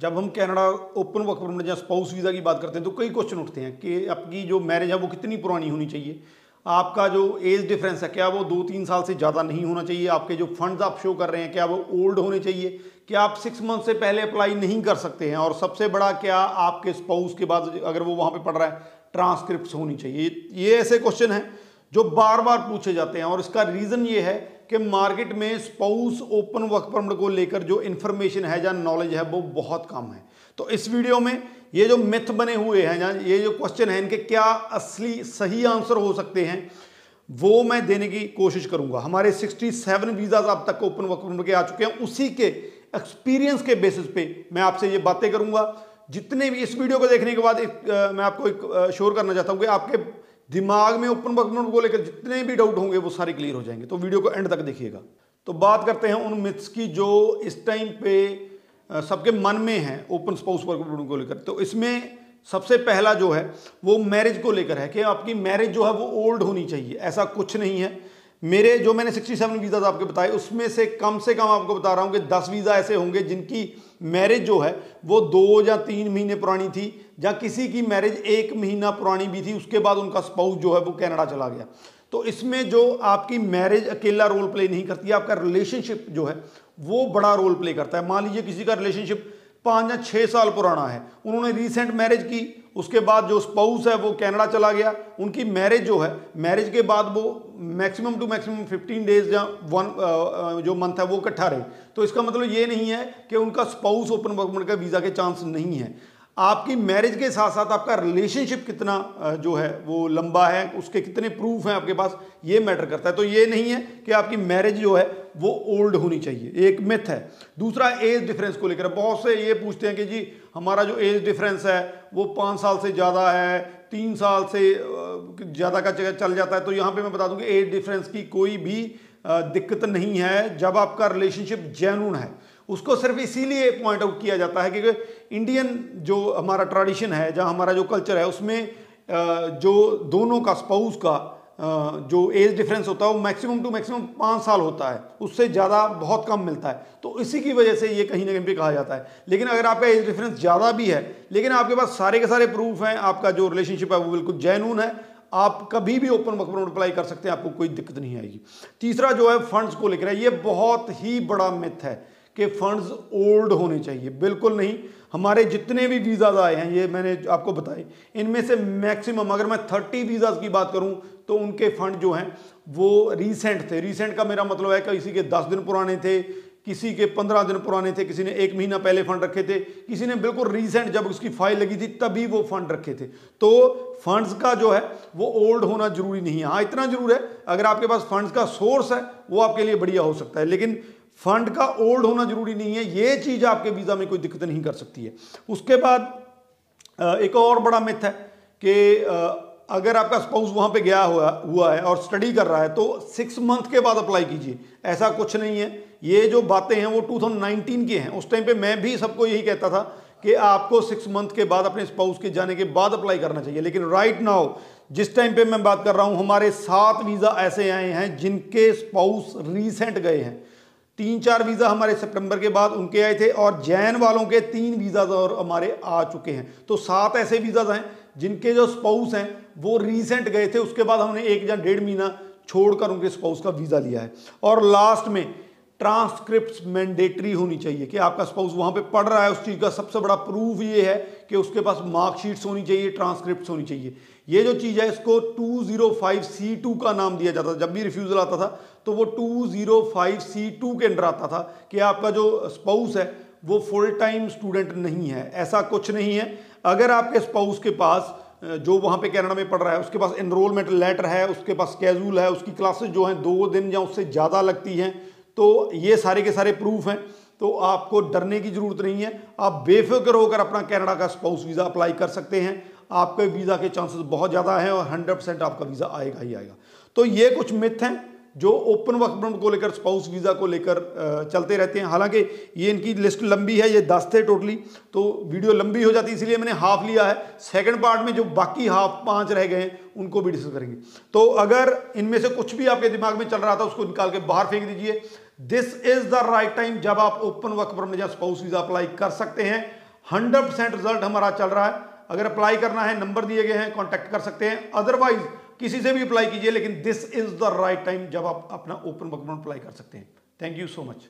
जब हम Canada open work permit या स्पाउस वीज़ा की बात करते हैं तो कई क्वेश्चन उठते हैं कि आपकी जो मैरिज है, वो कितनी पुरानी होनी चाहिए? आपका जो एज डिफरेंस है, क्या वो दो तीन साल से ज़्यादा नहीं होना चाहिए? आपके जो फंड्स आप शो कर रहे हैं, क्या वो ओल्ड होने चाहिए? क्या आप सिक्स मंथ से पहले अप्लाई नहीं कर सकते हैं? और सबसे बड़ा क्या आपके स्पाउस के बाद अगर वो वहाँ पर पढ़ रहा है ट्रांसक्रिप्ट होनी चाहिए? ये ऐसे क्वेश्चन हैं जो बार बार पूछे जाते हैं। और इसका रीज़न ये है कि मार्केट में स्पाउस ओपन वर्क परमिट को लेकर जो इन्फॉर्मेशन है या नॉलेज है वो बहुत कम है। तो इस वीडियो में ये जो मिथ बने हुए हैं या ये जो क्वेश्चन है इनके क्या असली सही आंसर हो सकते हैं वो मैं देने की कोशिश करूँगा। हमारे 67 वीज़ाज अब तक ओपन वर्क परमिट के आ चुके हैं। उसी के एक्सपीरियंस के बेसिस पे मैं आपसे ये बातें करूँगा। जितने भी इस वीडियो को देखने के बाद एक, आ, मैं आपको एक शोर करना चाहता हूँ कि आपके दिमाग में ओपन वर्क को लेकर जितने भी डाउट होंगे वो सारे क्लियर हो जाएँगे। तो वीडियो को एंड तक देखिएगा। तो बात करते हैं उन मिथ्स की जो इस टाइम पे सबके मन में है, ओपन स्पाउस वर्क को लेकर। तो इसमें सबसे पहला जो है, वो मैरिज को लेकर है कि आपकी मैरिज जो है वो ओल्ड होनी चाहिए। ऐसा कुछ नहीं है। मेरे जो मैंने 67 सेवन वीज़ा आपके बताए उसमें से कम से कम आपको बता रहा हूँ कि 10 वीज़ा ऐसे होंगे जिनकी मैरिज जो है, वो दो या तीन महीने पुरानी थी, या किसी की मैरिज एक महीना पुरानी भी थी, उसके बाद उनका स्पाउस जो है वो कनाडा चला गया। तो इसमें जो आपकी मैरिज अकेला रोल प्ले नहीं करती, आपका रिलेशनशिप जो है, वो बड़ा रोल प्ले करता है। मान लीजिए किसी का रिलेशनशिप पाँच या छः साल पुराना है। उन्होंने रिसेंट मैरिज की, उसके बाद जो स्पाउस है वो कनाडा चला गया। उनकी मैरिज जो है मैरिज के बाद वो मैक्सिमम टू मैक्सिमम 15 डेज़ या वन जो मंथ है वो इकट्ठा रहे। तो इसका मतलब ये नहीं है कि उनका स्पाउस ओपन वर्क का वीज़ा के चांस नहीं है। आपकी मैरिज के साथ साथ आपका रिलेशनशिप कितना जो है वो लंबा है, उसके कितने प्रूफ हैं आपके पास, ये मैटर करता है। तो ये नहीं है कि आपकी मैरिज जो है वो ओल्ड होनी चाहिए। एक मिथ है। दूसरा एज डिफरेंस को लेकर। बहुत से ये पूछते हैं कि जी, हमारा जो एज डिफरेंस है, वो पाँच साल से ज़्यादा है, तीन साल से ज़्यादा का चल जाता है। तो यहाँ पे मैं बता दूँ कि एज डिफरेंस की कोई भी दिक्कत नहीं है जब आपका रिलेशनशिप जैनून है। उसको सिर्फ़ इसीलिए पॉइंट आउट किया जाता है क्योंकि इंडियन जो हमारा ट्रेडिशन है, जहाँ हमारा जो कल्चर है, उसमें जो दोनों का स्पाउस का जो एज डिफरेंस होता है, वो मैक्सिमम टू मैक्सिमम पाँच साल होता है। उससे ज़्यादा बहुत कम मिलता है। तो इसी की वजह से ये कहीं ना कहीं पे कहा जाता है। लेकिन अगर आपका एज डिफरेंस ज़्यादा भी है, लेकिन आपके पास सारे के सारे प्रूफ हैं, आपका जो रिलेशनशिप है वो बिल्कुल जैनून है, आप कभी भी ओपन वर्क अप्लाई कर सकते हैं, आपको कोई दिक्कत नहीं आएगी। तीसरा जो है फंड्स को लेकर ये बहुत ही बड़ा मिथ है। कि फंड्स ओल्ड होने चाहिए। बिल्कुल नहीं। हमारे जितने भी वीज़ाज आए हैं, ये मैंने आपको बताए, इनमें से मैक्सिमम अगर मैं थर्टी वीज़ाज की बात करूँ तो उनके फंड जो हैं, वो रीसेंट थे। रीसेंट का मेरा मतलब है कि किसी के दस दिन पुराने थे, किसी के पंद्रह दिन पुराने थे, किसी ने एक महीना पहले फंड रखे थे, किसी ने बिल्कुल रीसेंट जब उसकी फ़ाइल लगी थी, तभी वो फंड रखे थे। तो फंड्स का जो है, वो ओल्ड होना ज़रूरी नहीं है। हाँ इतना ज़रूर है, अगर आपके पास फंड्स का सोर्स है, वो आपके लिए बढ़िया हो सकता है, लेकिन फंड का ओल्ड होना ज़रूरी नहीं है, ये चीज़ आपके वीज़ा में कोई दिक्कत नहीं कर सकती है। उसके बाद एक और बड़ा मिथ है कि अगर आपका स्पाउस वहाँ पे गया हुआ हुआ है और स्टडी कर रहा है तो सिक्स मंथ के बाद अप्लाई कीजिए। ऐसा कुछ नहीं है। ये जो बातें हैं, वो 2019 की हैं। उस टाइम पे मैं भी सबको यही कहता था कि आपको सिक्स मंथ के बाद अपने स्पाउस के जाने के बाद अप्लाई करना चाहिए। लेकिन राइट नाउ जिस टाइम पे मैं बात कर रहा हूँ, हमारे सात वीज़ा ऐसे आए हैं जिनके स्पाउस रिसेंट गए हैं। तीन चार वीज़ा हमारे सितंबर के बाद उनके आए थे और जैन वालों के तीन वीज़ा और हमारे आ चुके हैं। तो सात ऐसे वीज़ाज हैं जिनके जो स्पाउस हैं, वो रिसेंट गए थे, उसके बाद हमने एक या डेढ़ महीना छोड़कर उनके स्पाउस का वीज़ा लिया है। और लास्ट में ट्रांसक्रिप्ट मैंडेटरी होनी चाहिए कि आपका स्पाउस वहाँ पे पढ़ रहा है, उस चीज़ का सबसे बड़ा प्रूफ ये है कि उसके पास मार्कशीट्स होनी चाहिए ट्रांसक्रिप्ट होनी चाहिए। ये जो चीज़ है, इसको 205 C2 का नाम दिया जाता था। जब भी रिफ्यूज़ल आता था तो वो 205 C2 के अंडर आता था कि आपका जो स्पाउस है, वो फुल टाइम स्टूडेंट नहीं है। ऐसा कुछ नहीं है। अगर आपके स्पाउस के पास जो वहाँ पे कनाडा में पढ़ रहा है, उसके पास एनरोलमेंट लेटर है, उसके पास कैजूल है, उसकी क्लासेस जो हैं, दो दिन या उससे ज़्यादा लगती हैं तो ये सारे के सारे प्रूफ हैं। तो आपको डरने की ज़रूरत नहीं है। आप बेफिक्र होकर अपना कनाडा का स्पाउस वीज़ा अप्लाई कर सकते हैं। आपके वीज़ा के चांसेस बहुत ज़्यादा हैं और 100 परसेंट आपका वीज़ा आएगा ही आएगा। तो ये कुछ मिथ हैं जो ओपन वर्क परमिट को लेकर स्पाउस वीज़ा को लेकर चलते रहते हैं। हालाँकि ये इनकी लिस्ट लंबी है, ये दस थे टोटली तो वीडियो लंबी हो जाती है, इसलिए मैंने हाफ़ लिया है। सेकंड पार्ट में जो बाकी हाफ़ पाँच रह गए हैं, उनको भी डिस्कस करेंगे। तो अगर इनमें से कुछ भी आपके दिमाग में चल रहा था, उसको निकाल के बाहर फेंक दीजिए। This is the right time जब आप ओपन वर्क परमिट या स्पाउस वीज़ा अप्लाई कर सकते हैं। हंड्रेड परसेंट रिज़ल्ट हमारा चल रहा है। अगर अप्लाई करना है नंबर दिए गए हैं कॉन्टैक्ट कर सकते हैं। अदरवाइज़ किसी से भी अप्लाई कीजिए, लेकिन this is the right time जब आप अपना ओपन वर्क परमिट अप्लाई कर सकते हैं। Thank you so much